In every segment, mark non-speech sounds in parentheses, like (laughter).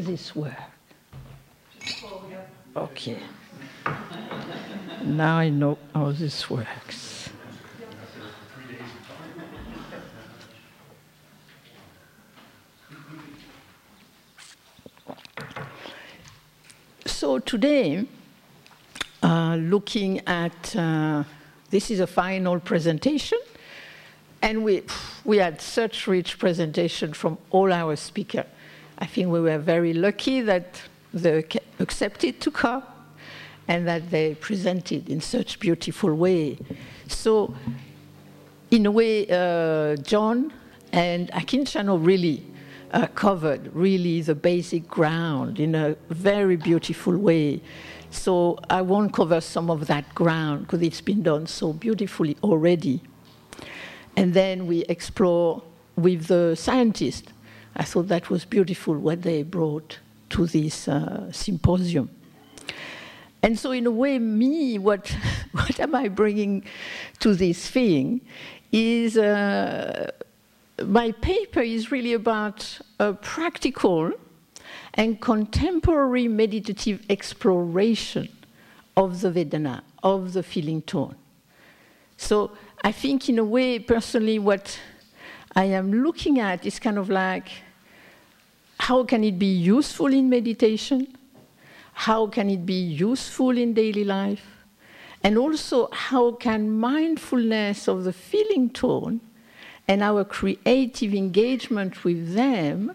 this work? Okay. Now I know how this works. So today, uh, looking at uh, this is a final presentation, and we we had such rich presentation from all our speakers. I think we were very lucky that they accepted to come and that they presented in such beautiful way. So, in a way, uh, John and Akincano really uh, covered really the basic ground in a very beautiful way. So I won't cover some of that ground because it's been done so beautifully already. And then we explore with the scientists. I thought that was beautiful what they brought to this uh, symposium. And so, in a way, me, what, (laughs) what am I bringing to this thing is uh, my paper is really about a practical and contemporary meditative exploration of the Vedana, of the feeling tone. So I think, in a way, personally, what I am looking at is kind of like how can it be useful in meditation? How can it be useful in daily life? And also, how can mindfulness of the feeling tone and our creative engagement with them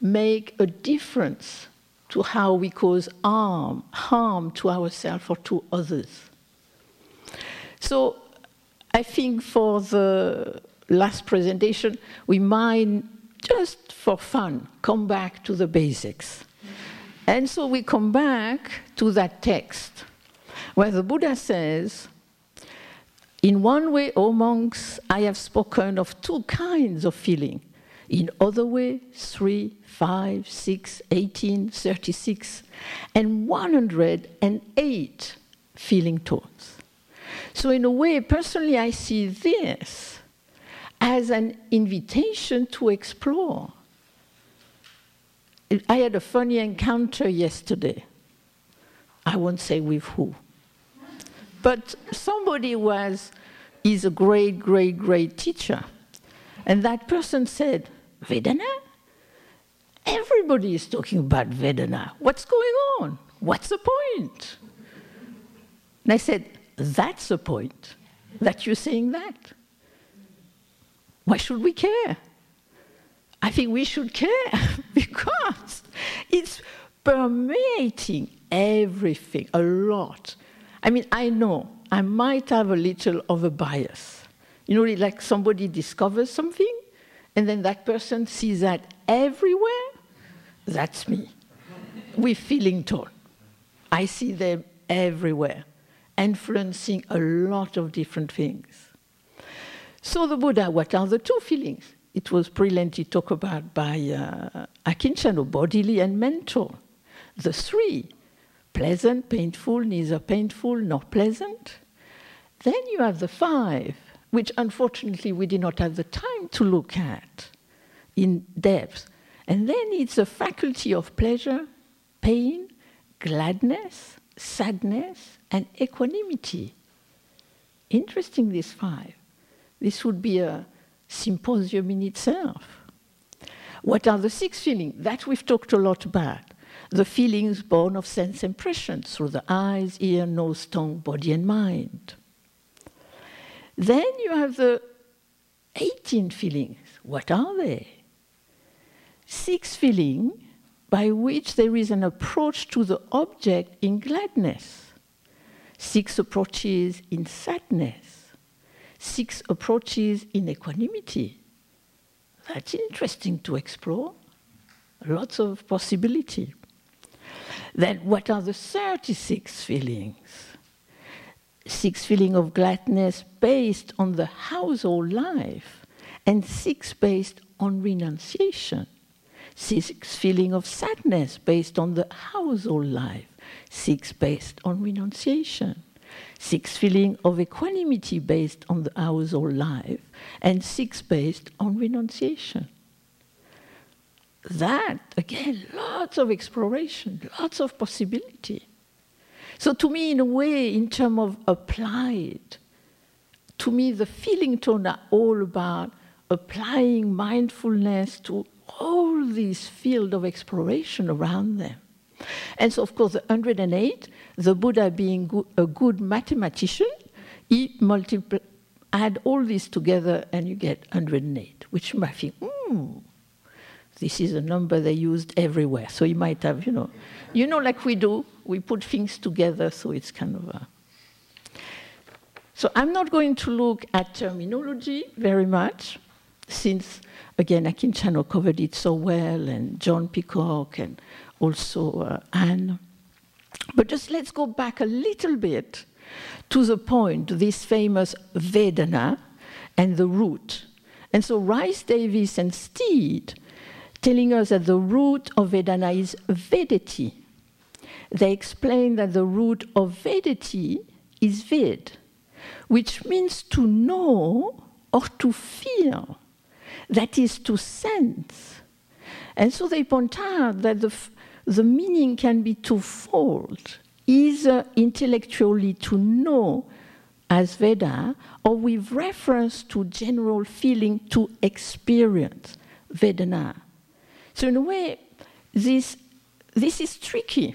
make a difference to how we cause harm, harm to ourselves or to others. So I think for the last presentation, we might just for fun come back to the basics. And so we come back to that text where the Buddha says, in one way, O monks, I have spoken of two kinds of feeling. In other way, three, five, six, eighteen, thirty-six, and 108 feeling tones. So, in a way, personally, I see this as an invitation to explore. I had a funny encounter yesterday. I won't say with who. But somebody was, is a great, great, great teacher. And that person said, Vedana? Everybody is talking about Vedana. What's going on? What's the point? And I said, That's the point, that you're saying that. Why should we care? I think we should care (laughs) because it's permeating everything a lot. I mean, I know I might have a little of a bias. You know, like somebody discovers something, and then that person sees that everywhere. That's me. With feeling tone. I see them everywhere, influencing a lot of different things. So, the Buddha, what are the two feelings? It was brilliantly talked about by uh, Akincano, bodily and mental. The three pleasant, painful, neither painful nor pleasant. Then you have the five, which unfortunately we did not have the time to look at in depth. And then it's the faculty of pleasure, pain, gladness, sadness, and equanimity. Interesting, these five. This would be a symposium in itself. What are the six feelings? That we've talked a lot about the feelings born of sense impressions through the eyes, ear, nose, tongue, body, and mind. Then you have the 18 feelings. What are they? Six feelings by which there is an approach to the object in gladness, six approaches in sadness, six approaches in equanimity. That's interesting to explore. Lots of possibility. Then what are the 36 feelings? Six feelings of gladness based on the household life, and six based on renunciation. Six feeling of sadness based on the household life, six based on renunciation. Six feeling of equanimity based on the hours household life, and six based on renunciation. that, again, lots of exploration, lots of possibility. So, to me, in a way, in terms of applied, to me, the feeling tone are all about applying mindfulness to all this field of exploration around them. And so, of course, the 108, the Buddha being a good mathematician, he multiply, add all this together and you get 108, which you might think, hmm, this is a number they used everywhere. So you might have, you know, you know, like we do, we put things together, so it's kind of a. So I'm not going to look at terminology very much, since again Akincano covered it so well, and John Peacock, and also uh, Anne. But just let's go back a little bit to the point, this famous Vedana and the root. And so Rhys Davids and Stede telling us that the root of Vedana is Vedeti. They explain that the root of Vedeti is Ved, which means to know or to feel, that is to sense. And so they point out that the, the meaning can be twofold either intellectually to know as Veda or with reference to general feeling to experience Vedana. So, in a way, this, this is tricky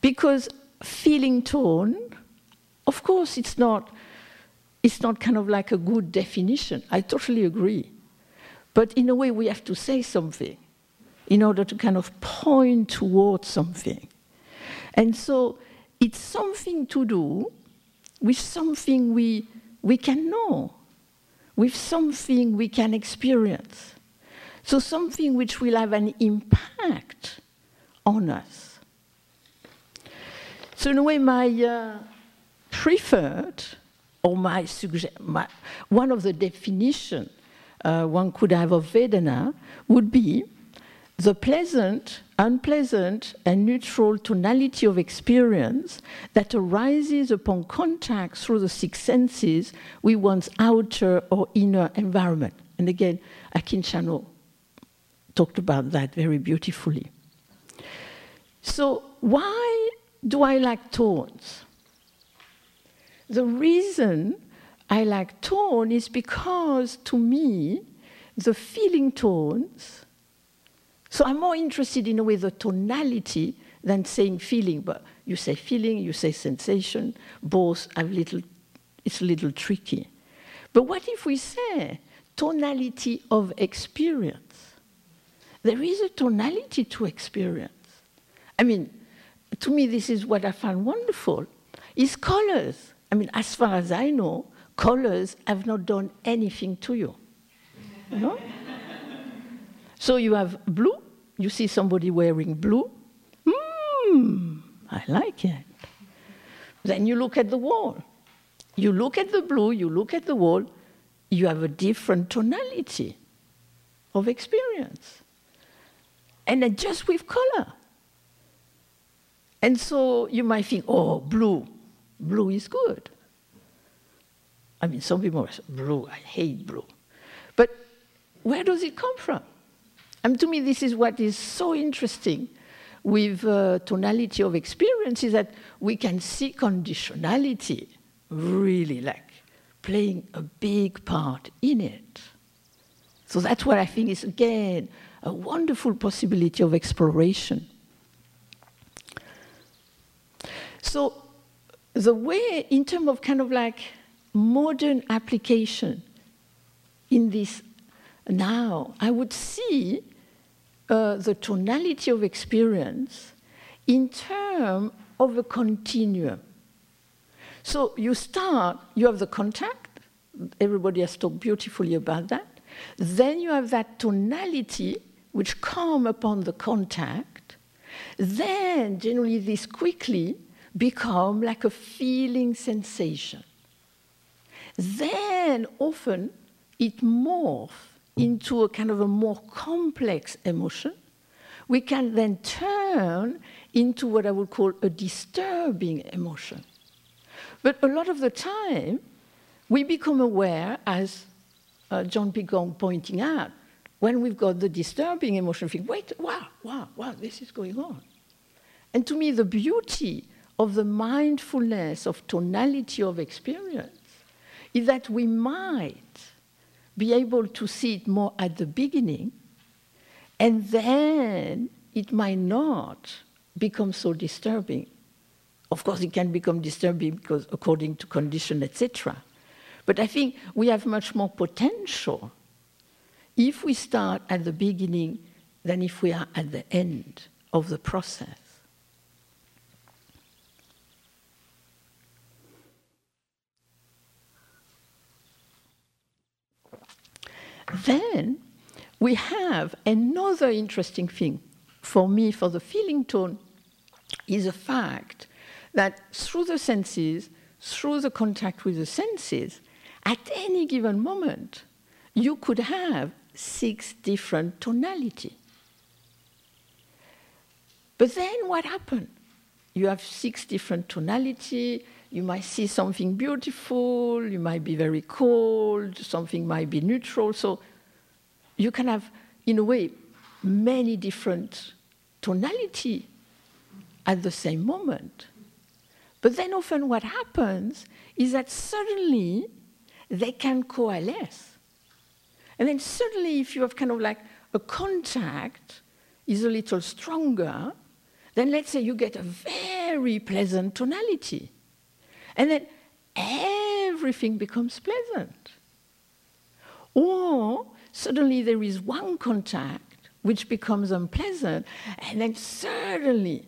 because feeling tone, of course, it's not, it's not kind of like a good definition. I totally agree. But in a way, we have to say something in order to kind of point towards something. And so it's something to do with something we, we can know, with something we can experience. So something which will have an impact on us. So in a way, my uh, preferred, or my, my one of the definition uh, one could have of Vedana would be the pleasant, unpleasant, and neutral tonality of experience that arises upon contact through the six senses with one's outer or inner environment. And again, Akincano talked about that very beautifully. So, why do I like tones? The reason I like tone is because to me, the feeling tones so I'm more interested in a way the tonality than saying feeling. But you say feeling, you say sensation, both have little, it's a little tricky. But what if we say tonality of experience? There is a tonality to experience. I mean, to me, this is what I find wonderful, is colors. I mean, as far as I know, colors have not done anything to you. you know? so you have blue, you see somebody wearing blue, hmm, I like it. Then you look at the wall. You look at the blue, you look at the wall, you have a different tonality of experience. And then just with color. And so you might think, oh, blue, blue is good. I mean, some people say, blue, I hate blue. But where does it come from? And to me, this is what is so interesting with uh, tonality of experience is that we can see conditionality really like playing a big part in it. So that's what I think is, again, a wonderful possibility of exploration. So, the way, in terms of kind of like modern application in this now, I would see uh, the tonality of experience in terms of a continuum. So you start, you have the contact, everybody has talked beautifully about that. Then you have that tonality which come upon the contact. Then generally this quickly become like a feeling sensation. Then often it morphs into a kind of a more complex emotion, we can then turn into what I would call a disturbing emotion. But a lot of the time, we become aware, as uh, John Peacock pointing out, when we've got the disturbing emotion, think, wait, wow, wow, wow, this is going on. And to me, the beauty of the mindfulness of tonality of experience is that we might be able to see it more at the beginning, and then it might not become so disturbing. Of course, it can become disturbing because according to condition, etc. But I think we have much more potential if we start at the beginning than if we are at the end of the process. Then we have another interesting thing for me for the feeling tone is the fact that through the senses, through the contact with the senses, at any given moment, you could have six different tonality. But then what happened? You have six different tonality. You might see something beautiful. You might be very cold. Something might be neutral. So you can have, in a way, many different tonality at the same moment. But then often what happens is that suddenly they can coalesce. And then suddenly, if you have kind of like a contact is a little stronger, then let's say you get a very pleasant tonality. And then everything becomes pleasant. Or suddenly there is one contact which becomes unpleasant, and then suddenly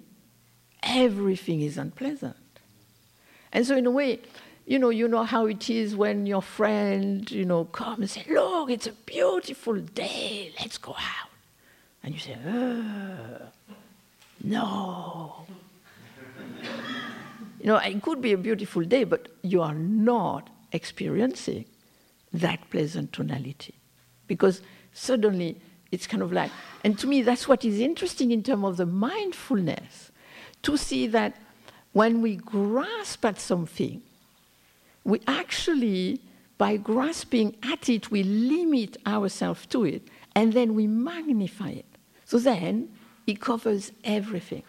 everything is unpleasant. And so, in a way, you know, you know how it is when your friend, you know, comes and says, "Look, it's a beautiful day. Let's go out," and you say, oh, "No." (laughs) you know, it could be a beautiful day, but you are not experiencing that pleasant tonality, because suddenly it's kind of like, and to me, that's what is interesting in terms of the mindfulness, to see that when we grasp at something we actually, by grasping at it, we limit ourselves to it, and then we magnify it. So then it covers everything.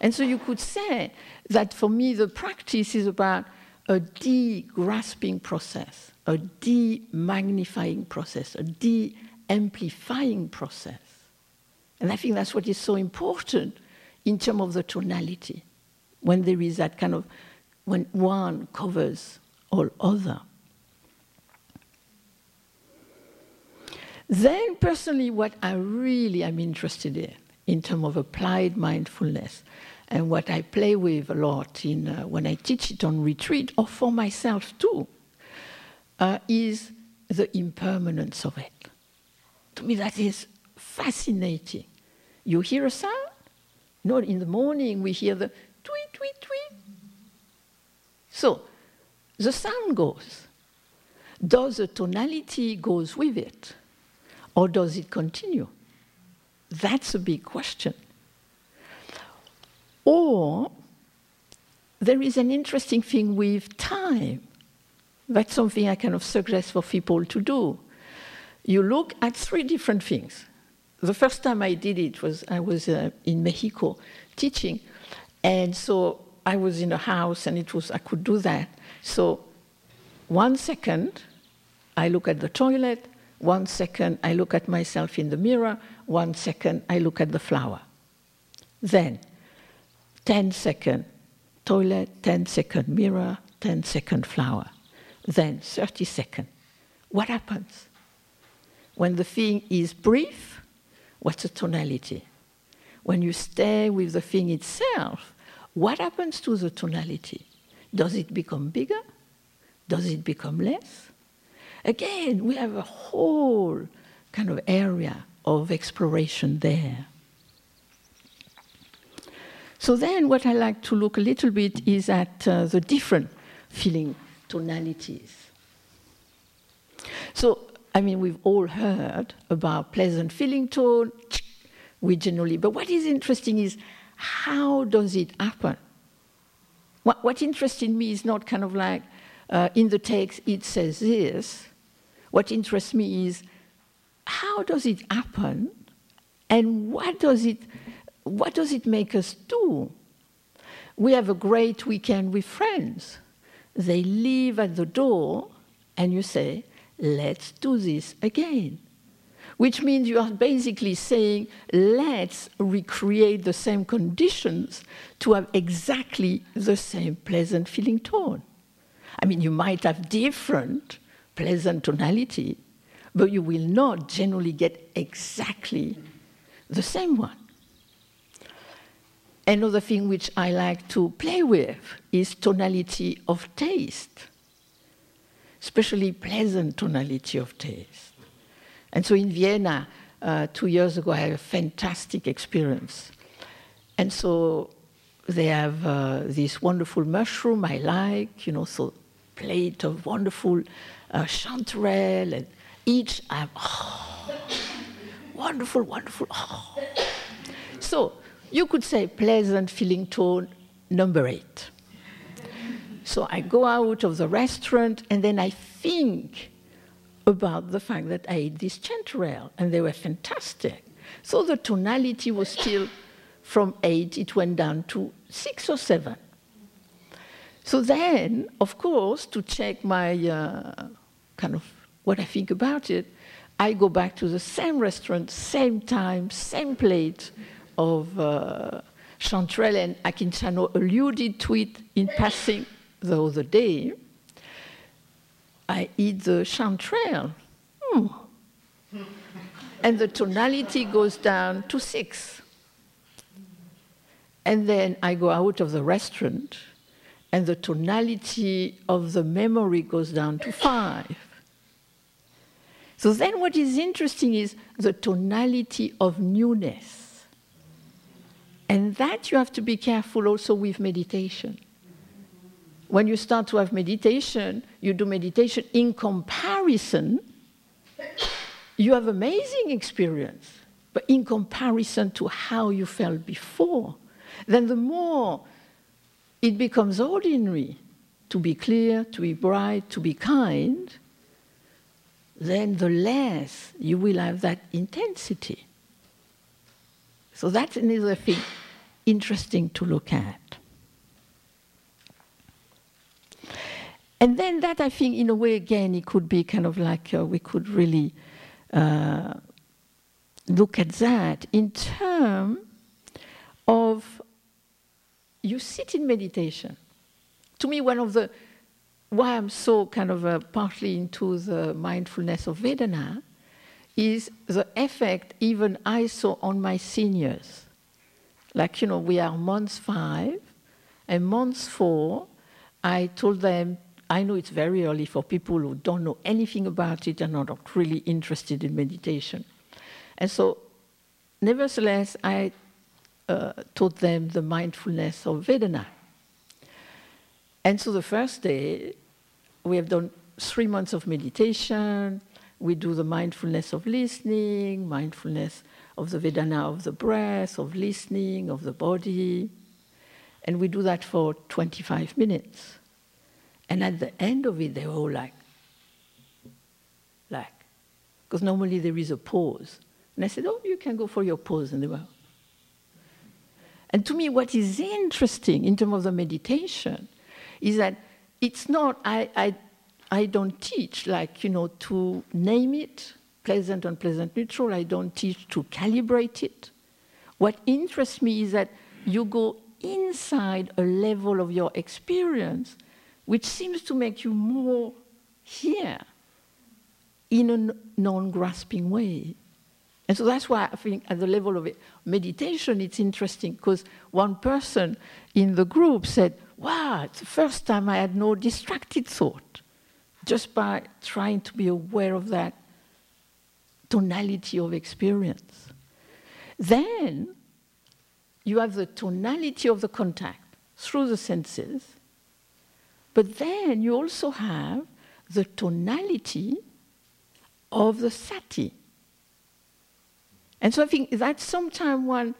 And so you could say that for me, the practice is about a de grasping process, a de magnifying process, a de amplifying process. And I think that's what is so important in terms of the tonality, when there is that kind of when one covers all other. Then, personally, what I really am interested in, in terms of applied mindfulness, and what I play with a lot in, uh, when I teach it on retreat, or for myself too, uh, is the impermanence of it. To me, that is fascinating. You hear a sound? No, in the morning we hear the tweet, tweet, tweet. So the sound goes. Does the tonality goes with it? Or does it continue? That's a big question. Or there is an interesting thing with time. That's something I kind of suggest for people to do. You look at three different things. The first time I did it was I was uh, in Mexico teaching, and so I was in a house and it was I could do that. So one second I look at the toilet, one second I look at myself in the mirror, one second I look at the flower. Then 10 second toilet, 10 second mirror, 10 second flower. Then 30 second. What happens? When the thing is brief, what's the tonality? When you stay with the thing itself, what happens to the tonality? Does it become bigger? Does it become less? Again, we have a whole kind of area of exploration there. So then, what I like to look a little bit is at uh, the different feeling tonalities. So, I mean, we've all heard about pleasant feeling tone. (tsk) We generally, but what is interesting is how does it happen? What, what interests me is not kind of like uh, in the text it says this. What interests me is how does it happen and what does it, what does it make us do? We have a great weekend with friends. They leave at the door, and you say, let's do this again. Which means you are basically saying, let's recreate the same conditions to have exactly the same pleasant feeling tone. I mean, you might have different pleasant tonality, but you will not generally get exactly the same one. Another thing which I like to play with is tonality of taste, especially pleasant tonality of taste. And so in Vienna, uh, two years ago, I had a fantastic experience. And so they have uh, this wonderful mushroom I like, you know, so plate of wonderful uh, chanterelle, and each I have, oh, wonderful, wonderful. Oh. (sighs) So you could say pleasant feeling tone number eight. So I go out of the restaurant and then I think about the fact that I ate this chanterelle and they were fantastic. So the tonality was still from eight, it went down to six or seven. So then, of course, to check my uh, kind of what I think about it, I go back to the same restaurant, same time, same plate of uh, chanterelle, and Akincano alluded to it in passing the other day. I eat the chanterelle. Hmm. and the tonality goes down to six. And then I go out of the restaurant, and the tonality of the memory goes down to five. So then what is interesting is the tonality of newness. And that you have to be careful also with meditation. When you start to have meditation, you do meditation in comparison, you have amazing experience. But in comparison to how you felt before, then the more it becomes ordinary to be clear, to be bright, to be kind, then the less you will have that intensity. So that's another thing interesting to look at. And then that, I think, in a way, again, it could be kind of like uh, we could really uh, look at that in terms of you sit in meditation. To me, one of the why I'm so kind of uh, partly into the mindfulness of Vedana is the effect even I saw on my seniors. Like, you know, we are months five, and months four, I told them, I know it's very early for people who don't know anything about it and are not really interested in meditation. And so, nevertheless, I uh, taught them the mindfulness of Vedana. And so the first day, we have done three months of meditation. We do the mindfulness of listening, mindfulness of the Vedana of the breath, of listening, of the body. And we do that for 25 minutes. And at the end of it, they were all like, like, because normally there is a pause. And I said, Oh, you can go for your pause. And they were. And to me, what is interesting in terms of the meditation is that it's not, I, I, I don't teach like, you know, to name it, pleasant, unpleasant, neutral. I don't teach to calibrate it. What interests me is that you go inside a level of your experience which seems to make you more here in a non grasping way. And so that's why I think at the level of meditation, it's interesting because one person in the group said, wow, it's the first time I had no distracted thought, just by trying to be aware of that tonality of experience. Then you have the tonality of the contact through the senses, but then you also have the tonality of the sati. And so I think that's sometimes one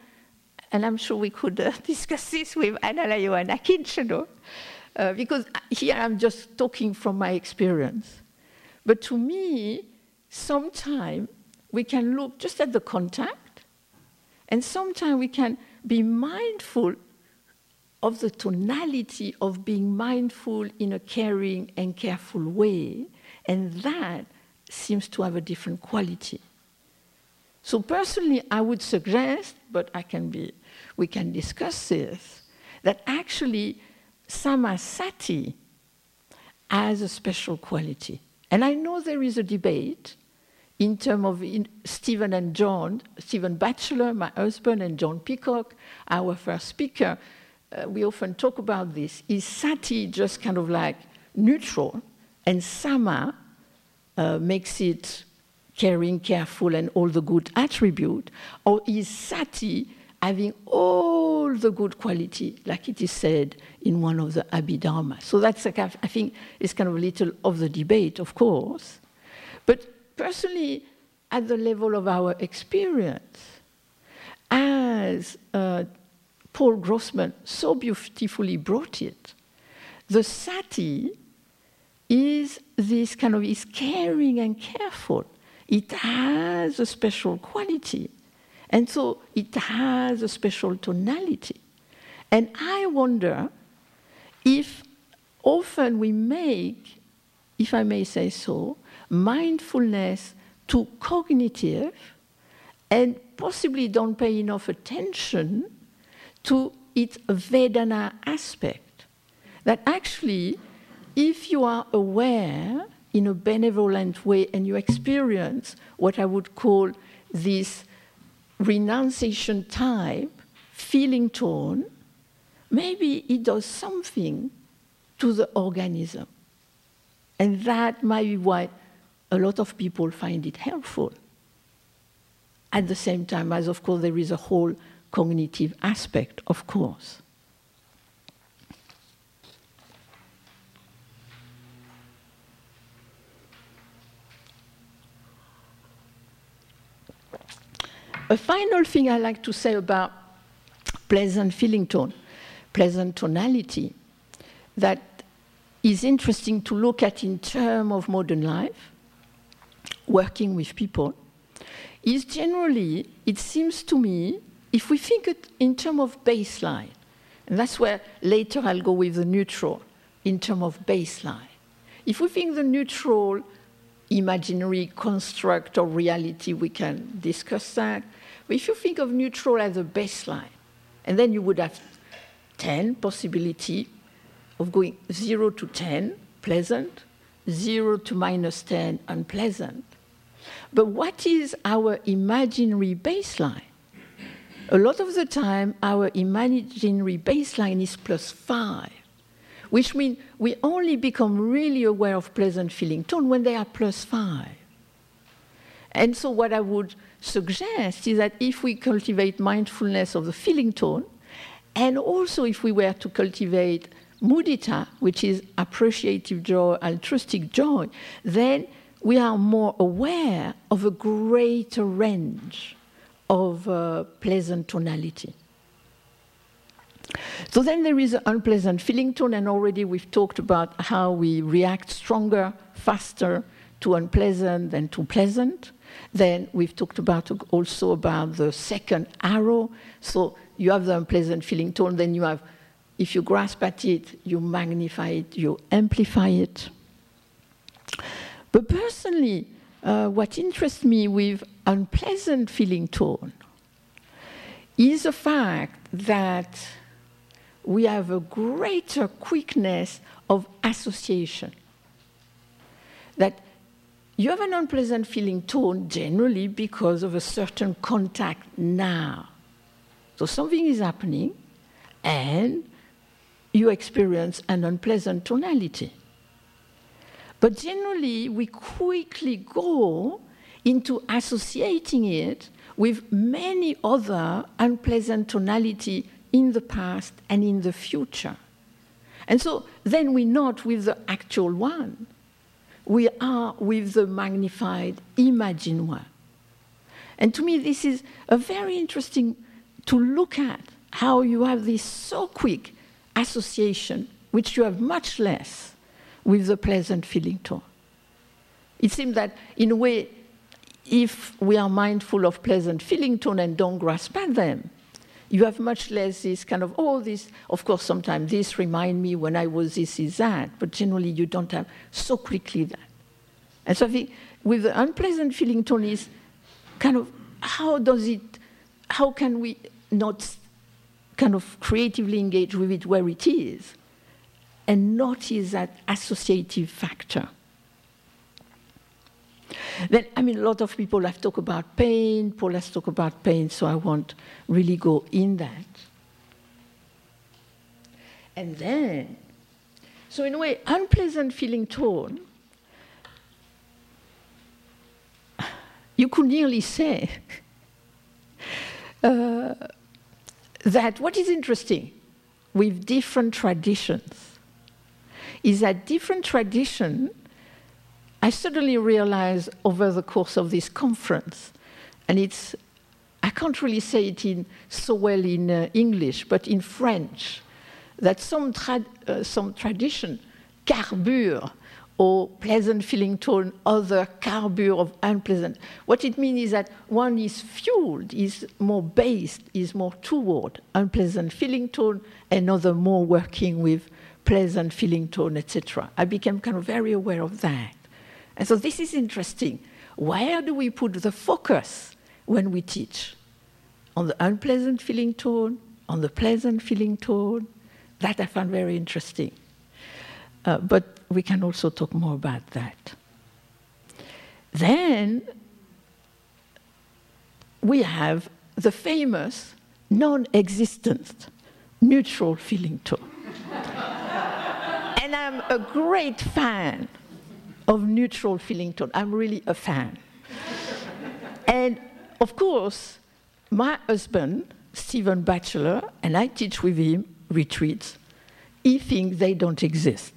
and I'm sure we could uh, (laughs) discuss this with Analayo and Akincano, uh, because here I'm just talking from my experience. But to me, sometimes we can look just at the contact, and sometimes we can be mindful of the tonality of being mindful in a caring and careful way, and that seems to have a different quality. So personally, I would suggest, but I can be, we can discuss this, that actually sammasati has a special quality. And I know there is a debate in terms of in Stephen and John, Stephen Batchelor, my husband, and John Peacock, our first speaker, uh, we often talk about this. Is sati just kind of like neutral, and sama uh, makes it caring, careful, and all the good attribute, or is sati having all the good quality, like it is said in one of the Abhidharma? So that's, like, I think, is kind of a little of the debate, of course. Personally, at the level of our experience, as uh, Paul Grossman so beautifully brought it. The sati is this kind of is caring and careful. It has a special quality. And so it has a special tonality. And I wonder if often we make, if I may say so, mindfulness to cognitive and possibly don't pay enough attention to its Vedana aspect. That actually, if you are aware in a benevolent way and you experience what I would call this renunciation type feeling tone, maybe it does something to the organism. And that might be why a lot of people find it helpful. At the same time, as of course, there is a whole cognitive aspect, of course. A final thing I like to say about pleasant feeling tone, pleasant tonality, that is interesting to look at in terms of modern life, working with people, is generally, it seems to me, if we think it in terms of baseline, and that's where later I'll go with the neutral in terms of baseline. If we think the neutral imaginary construct or reality, we can discuss that. But if you think of neutral as a baseline, and then you would have 10 possibility of going 0 to 10, pleasant, 0 to minus 10, unpleasant. But what is our imaginary baseline? a lot of the time our imaginary baseline is plus five, which means we only become really aware of pleasant feeling tone when they are plus five. And so, what I would suggest is that if we cultivate mindfulness of the feeling tone, and also if we were to cultivate mudita, which is appreciative joy, altruistic joy, then we are more aware of a greater range of uh, pleasant tonality. So then there is an unpleasant feeling tone, and already we've talked about how we react stronger, faster to unpleasant than to pleasant. Then we've talked about also about the second arrow. So you have the unpleasant feeling tone, then you have, if you grasp at it, you magnify it, you amplify it. But personally, uh, what interests me with unpleasant feeling tone is the fact that we have a greater quickness of association. That you have an unpleasant feeling tone generally because of a certain contact now. So something is happening and you experience an unpleasant tonality. But generally, we quickly go into associating it with many other unpleasant tonality in the past and in the future. And so then we're not with the actual one. We are with the magnified imagined one. And to me, this is a very interesting to look at how you have this so quick association, which you have much less with the pleasant feeling tone. It seems that, in a way, if we are mindful of pleasant feeling tone and don't grasp at them, you have much less this kind of, oh, this, of course, sometimes this remind me when I was this, is that, but generally you don't have so quickly that. And so I think with the unpleasant feeling tone is kind of, how does it, how can we not kind of creatively engage with it where it is and notice that associative factor? Then, I mean, a lot of people have talked about pain. Paul has talked about pain, so I won't really go in that. And then, so in a way, unpleasant feeling tone, you could nearly say (laughs) uh, that what is interesting with different traditions is that different tradition, I suddenly realized over the course of this conference, and it's, I can't really say it in, so well in uh, English, but in French, that some, tra- uh, some tradition carbure or pleasant feeling tone, other carbure of unpleasant. What it means is that one is fueled, is more based, is more toward unpleasant feeling tone, another more working with pleasant feeling tone, etc. I became kind of very aware of that. And so this is interesting. Where do we put the focus when we teach? On the unpleasant feeling tone, on the pleasant feeling tone? That I found very interesting. Uh, but we can also talk more about that. Then we have the famous non existent neutral feeling tone. And I'm a great fan of neutral feeling tone. I'm really a fan. and of course, my husband, Stephen Batchelor, and I teach with him retreats, he thinks they don't exist.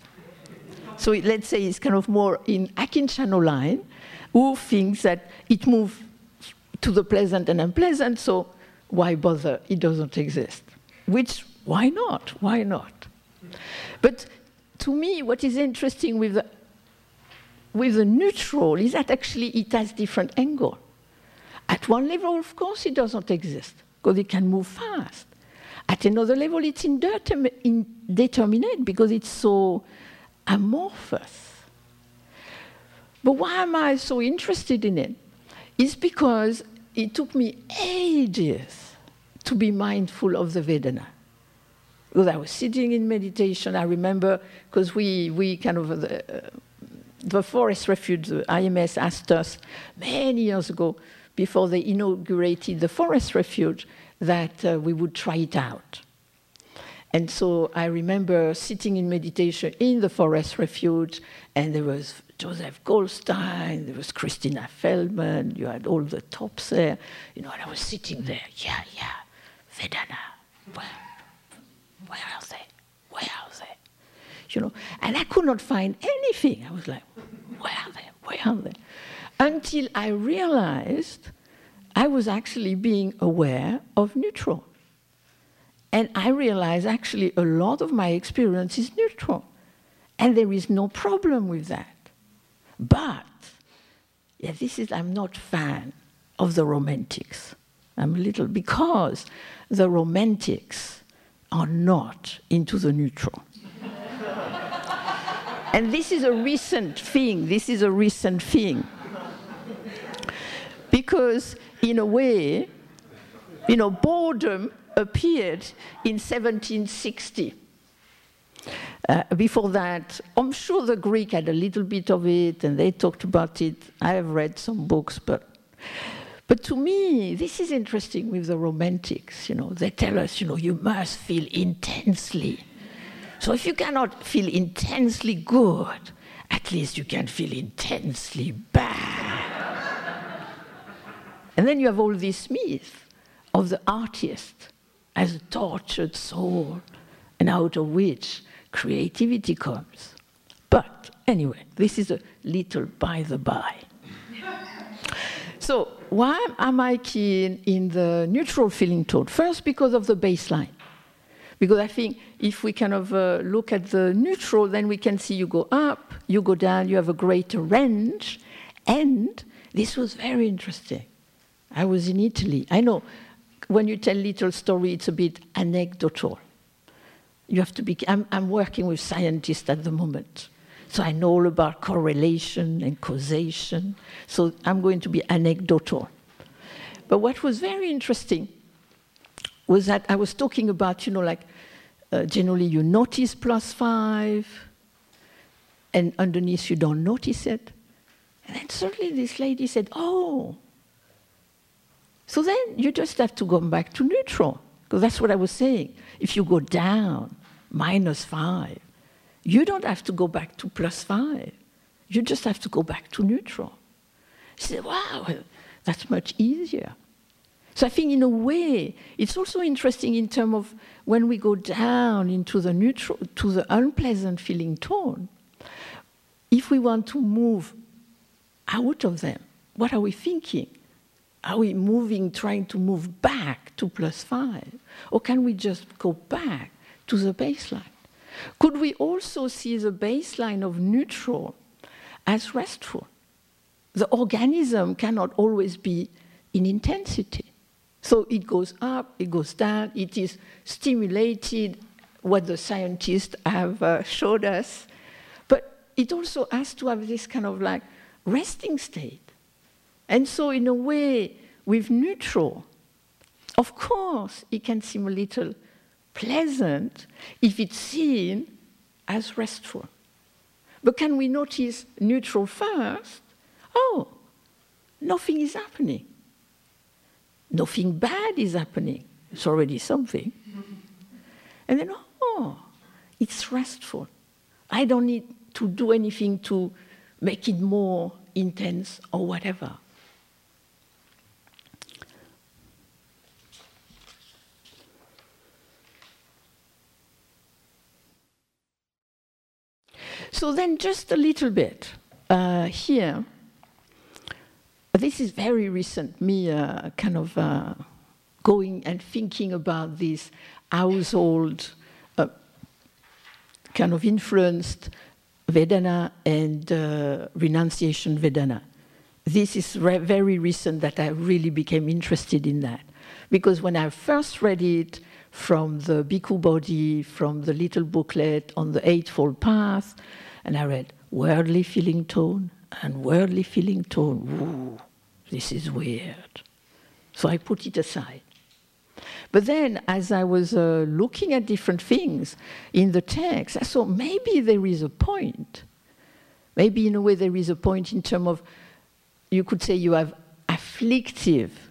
So it, let's say it's kind of more in Akincano line, who thinks that it moves to the pleasant and unpleasant, so why bother? It doesn't exist. Which, why not? Why not? But to me, what is interesting with the with the neutral is that actually it has different angle. At one level, of course, it doesn't exist because it can move fast. At another level, it's indeterminate because it's so amorphous. But why am I so interested in it? It's because it took me ages to be mindful of the Vedana. Because I was sitting in meditation, I remember, because we, we kind of, uh, the forest refuge, the IMS asked us many years ago, before they inaugurated the forest refuge, that uh, we would try it out. And so I remember sitting in meditation in the forest refuge, and there was Joseph Goldstein, there was Christina Feldman, you had all the tops there, you know, and I was sitting there, yeah, yeah, Vedana, where, where are they? Where are they? You know, and I could not find anything. I was like, where are they? Where are they? Until I realized I was actually being aware of neutral. And I realized actually a lot of my experience is neutral. And there is no problem with that. But, yeah, this is, I'm not fan of the romantics. I'm a little, because the romantics are not into the neutral. And this is a recent thing. This is a recent thing. Because, in a way, you know, boredom appeared in 1760. Uh, before that, I'm sure the Greek had a little bit of it and they talked about it. I have read some books, but, but to me, this is interesting with the romantics. You know, they tell us, you know, you must feel intensely so if you cannot feel intensely good, at least you can feel intensely bad. (laughs) and then you have all this myth of the artist as a tortured soul, and out of which creativity comes. But anyway, this is a little by the by. (laughs) so, why am I keen in the neutral feeling tone? First, because of the baseline. Because I think if we kind of uh, look at the neutral, then we can see you go up, you go down, you have a greater range, and This was very interesting. I was in Italy. I know when you tell little story, it's a bit anecdotal. You have to be. I'm, I'm working with scientists at the moment, so I know all about correlation and causation. So I'm going to be anecdotal. But what was very interesting was that I was talking about, you know, like uh, generally you notice plus five, and underneath you don't notice it. And then suddenly this lady said, Oh, so then you just have to go back to neutral, because that's what I was saying. If you go down, minus five, you don't have to go back to plus five. You just have to go back to neutral. She said, Wow, that's much easier. So I think, in a way, it's also interesting in terms of when we go down into the neutral, to the unpleasant feeling tone. If we want to move out of them, what are we thinking? Are we moving, trying to move back to plus five? Or can we just go back to the baseline? Could we also see the baseline of neutral as restful? The organism cannot always be in intensity. So it goes up, it goes down, it is stimulated, what the scientists have uh, showed us. But it also has to have this kind of like resting state. And so, in a way, with neutral, of course, it can seem a little pleasant if it's seen as restful. But can we notice neutral first? Oh, nothing is happening. Nothing bad is happening. It's already something. (laughs) And then, oh, it's restful. I don't need to do anything to make it more intense or whatever. So then, just a little bit uh, here. This is very recent, me uh, kind of uh, going and thinking about this household uh, kind of influenced Vedana and uh, renunciation Vedana. This is very recent that I really became interested in that. Because when I first read it from the Bhikkhu Bodhi, from the little booklet on the Eightfold Path, and I read worldly feeling tone, and worldly feeling tone, ooh, this is weird. So I put it aside. But then, as I was uh, looking at different things in the text, I saw maybe there is a point. Maybe, in a way, there is a point in terms of, you could say you have afflictive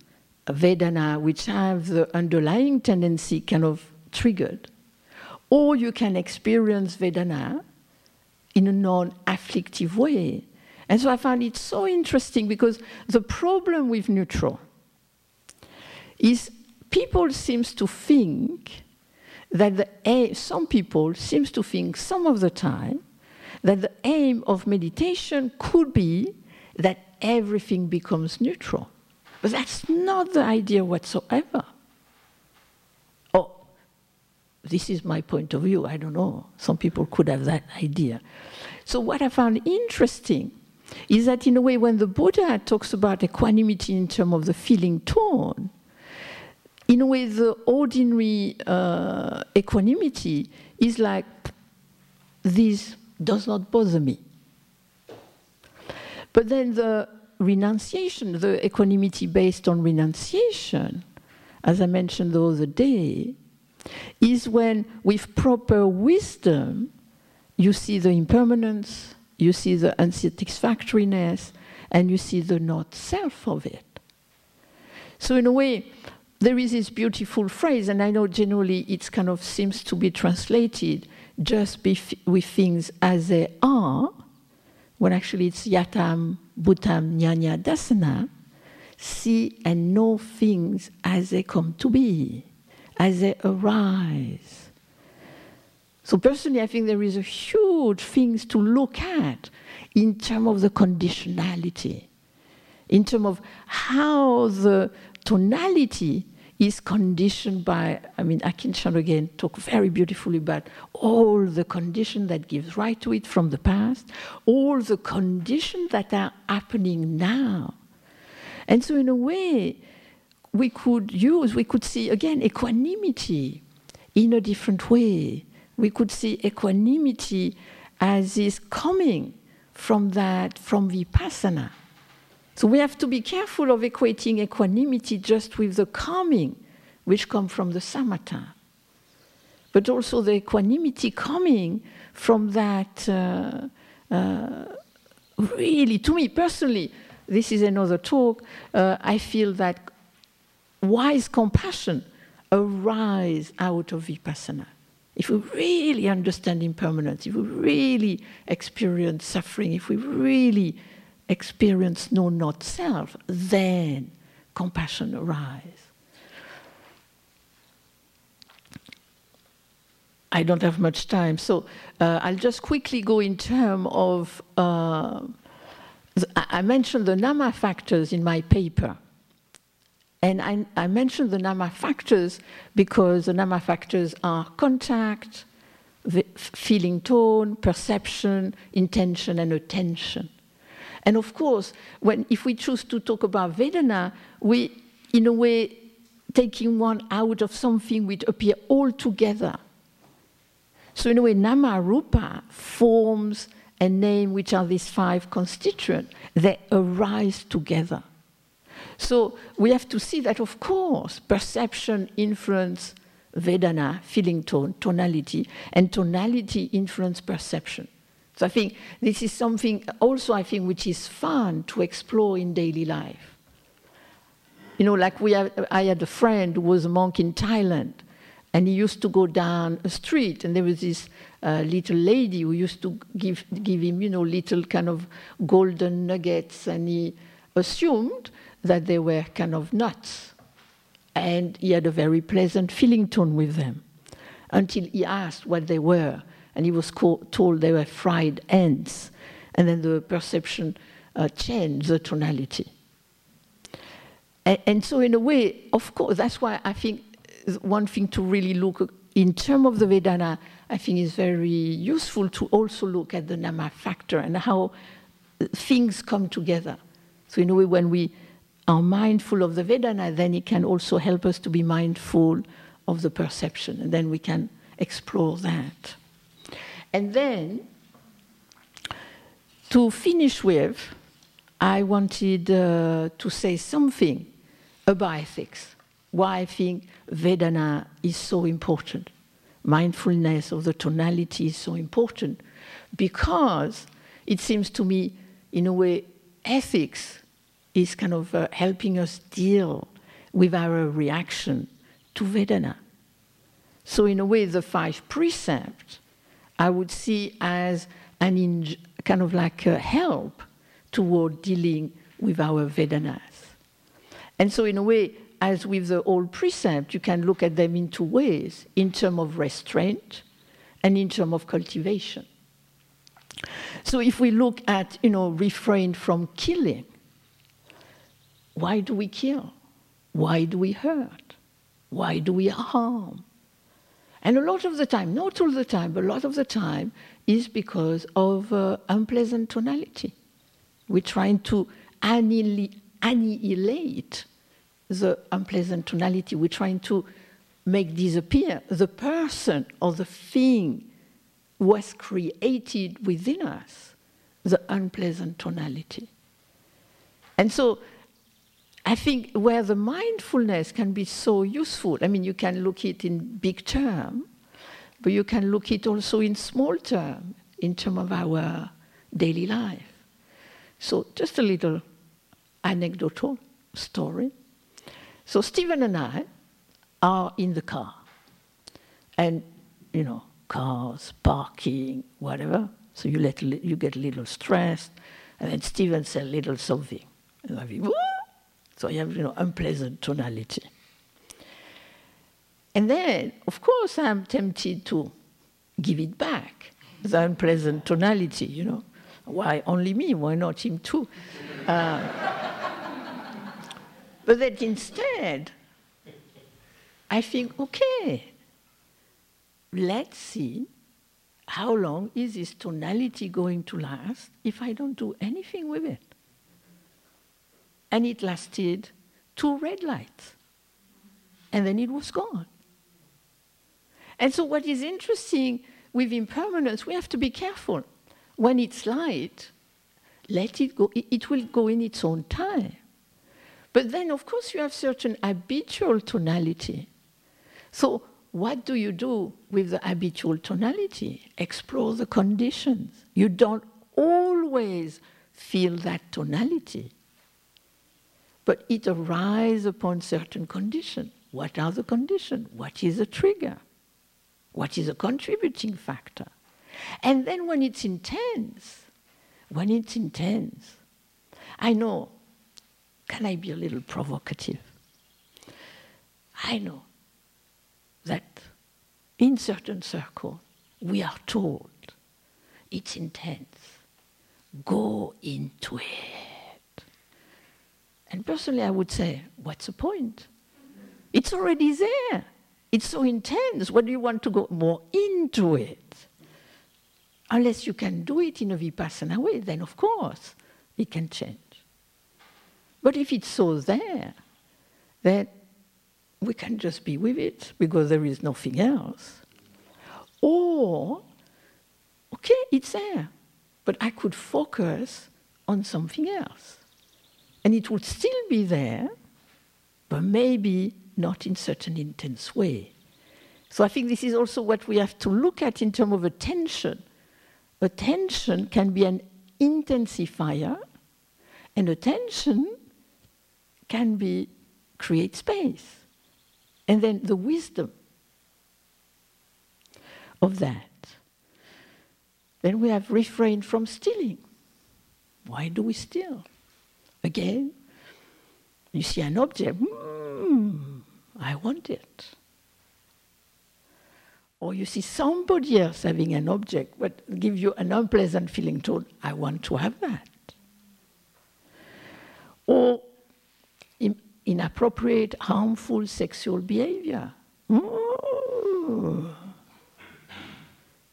Vedana, which have the underlying tendency kind of triggered. Or you can experience Vedana in a non afflictive way. And so I found it so interesting because the problem with neutral is people seems to think that the aim, some people seems to think some of the time that the aim of meditation could be that everything becomes neutral. But that's not the idea whatsoever. Oh, this is my point of view. I don't know. Some people could have that idea. So, what I found interesting is that, in a way, when the Buddha talks about equanimity in terms of the feeling tone, in a way, the ordinary uh, equanimity is like, this does not bother me. But then the renunciation, the equanimity based on renunciation, as I mentioned the other day, is when, with proper wisdom, you see the impermanence, you see the unsatisfactoriness, and you see the not self of it. So, in a way, there is this beautiful phrase, and I know generally it kind of seems to be translated just with things as they are, when actually it's yatam, bhutam, nyanya, dasana, see and know things as they come to be, as they arise. So personally, I think there is a huge things to look at in terms of the conditionality, in terms of how the tonality is conditioned by, I mean, Akin again talk very beautifully about all the conditions that gives right to it from the past, all the conditions that are happening now And so, in a way, we could use, we could see again equanimity in a different way. We could see equanimity as is coming from that, from vipassana. So we have to be careful of equating equanimity just with the calming, which come from the samatha, but also the equanimity coming from that. Uh, uh, really, to me personally, this is another talk. Uh, I feel that wise compassion arise out of vipassana. If we really understand impermanence, if we really experience suffering, if we really experience no not self, then compassion arises. I don't have much time, so uh, I'll just quickly go in terms of. Uh, I mentioned the Nama factors in my paper. And I, I, mentioned the NAMA factors because the NAMA factors are contact, feeling tone, perception, intention, and attention. And of course, when, if we choose to talk about Vedana, we, in a way, taking one out of something which appear all together. So in a way, Nama Rupa forms a name which are these five constituents. They arise together. So we have to see that, of course, perception influence Vedana, feeling tone, tonality, and tonality influence perception. So I think this is something also I think which is fun to explore in daily life. You know, like we have, I had a friend who was a monk in Thailand, and he used to go down a street, and there was this uh, little lady who used to give give him, you know, little kind of golden nuggets, and he assumed that they were kind of nuts. And he had a very pleasant feeling tone with them until he asked what they were. And he was told they were fried ants. And then the perception uh, changed the tonality. And, and so, in a way, of course, that's why I think one thing to really look in terms of the Vedana, I think is very useful to also look at the Nama factor and how things come together. So, in a way, when we are mindful of the Vedana, then it can also help us to be mindful of the perception, and then we can explore that. And then, to finish with, I wanted uh, to say something about ethics, why I think Vedana is so important. Mindfulness of the tonality is so important because it seems to me, in a way, ethics is kind of uh, helping us deal with our reaction to Vedana. So, in a way, the five precepts I would see as an in, kind of like a help toward dealing with our Vedanas. And so, in a way, as with the old precept, you can look at them in two ways in terms of restraint and in terms of cultivation. So, if we look at, you know, refrain from killing, why do we kill? Why do we hurt? Why do we harm? And a lot of the time, not all the time, but a lot of the time, is because of uh, unpleasant tonality. We're trying to annihilate the unpleasant tonality. We're trying to make disappear the person or the thing was created within us, the unpleasant tonality. And so I think where the mindfulness can be so useful, I mean, you can look it in big term, but you can look it also in small term, in terms of our daily life. So just a little anecdotal story. So Stephen and I are in the car, and you know, cars, parking, whatever. So you, let, you get a little stressed, and then Stephen says a little something. And I think, so you have, you know, unpleasant tonality. And then, of course, I'm tempted to give it back, the unpleasant tonality, you know. Why only me? Why not him too? Uh, but that instead, I think, okay, let's see how long is this tonality going to last if I don't do anything with it. And it lasted two red lights. And then it was gone. And so, what is interesting with impermanence, we have to be careful. When it's light, let it go, it will go in its own time. But then, of course, you have certain habitual tonality. So, what do you do with the habitual tonality? Explore the conditions. You don't always feel that tonality, but it arises upon certain conditions. What are the conditions? What is the trigger? What is a contributing factor? And then when it's intense, when it's intense, I know, can I be a little provocative? I know that in certain circles we are told it's intense. Go into it. And personally, I would say, what's the point? It's already there. It's so intense. What do you want to go more into it? Unless you can do it in a vipassana way, then of course it can change. But if it's so there, then we can just be with it because there is nothing else. Or, okay, it's there, but I could focus on something else. And it would still be there, but maybe not in such an intense way. So I think this is also what we have to look at in terms of attention. Attention can be an intensifier, and attention can be create space. And then the wisdom of that. Then we have refrained from stealing. Why do we steal? Again, you see an object, mm, I want it. Or you see somebody else having an object, but give you an unpleasant feeling tone, I want to have that. Or inappropriate, harmful sexual behavior. Ooh.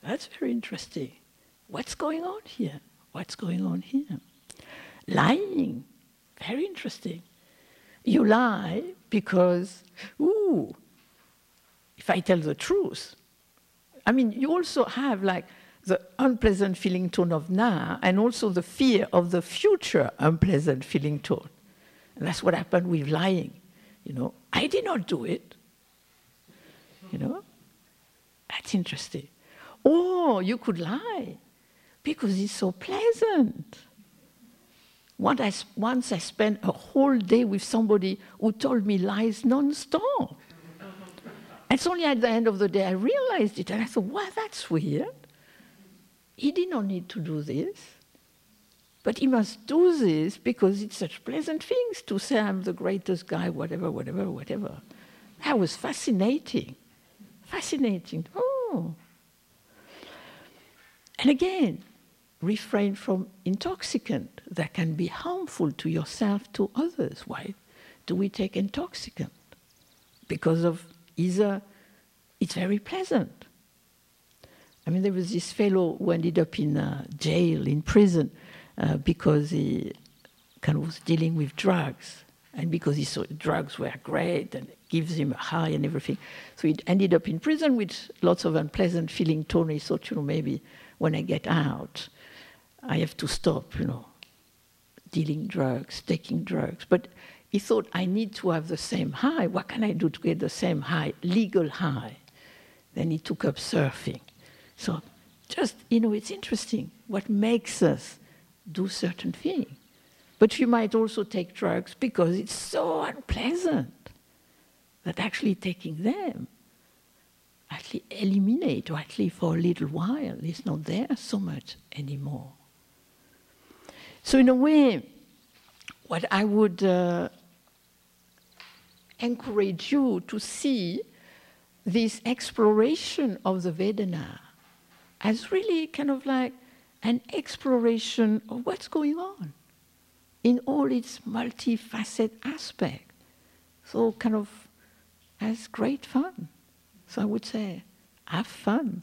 That's very interesting. What's going on here? What's going on here? Lying, very interesting. You lie because, ooh, if I tell the truth, I mean, you also have like the unpleasant feeling tone of now and also the fear of the future unpleasant feeling tone. And that's what happened with lying. You know, I did not do it. You know, that's interesting. Or you could lie because it's so pleasant. Once I, once I spent a whole day with somebody who told me lies non-stop. Uh-huh. It's only at the end of the day I realized it, and I thought, wow, that's weird. He did not need to do this. But he must do this because it's such pleasant things to say I'm the greatest guy, whatever, whatever, whatever. That was fascinating. Fascinating. Oh. And again, refrain from intoxicant that can be harmful to yourself, to others. Why do we take intoxicant? Because of either it's very pleasant. I mean, there was this fellow who ended up in uh, jail, in prison, uh, because he kind of was dealing with drugs and because he saw drugs were great and gives him a high and everything. So he ended up in prison with lots of unpleasant feeling tone. He thought, you know, maybe when I get out, I have to stop, you know, dealing drugs, taking drugs. But he thought, I need to have the same high. What can I do to get the same high, legal high? Then he took up surfing. So just, you know, it's interesting what makes us do certain things. But you might also take drugs because it's so unpleasant that actually taking them actually eliminate, or at least for a little while, it's not there so much anymore. So, in a way, what I would uh, encourage you to see this exploration of the Vedana as really kind of like an exploration of what's going on in all its multifaceted aspect. So, kind of as great fun. So, I would say, have fun.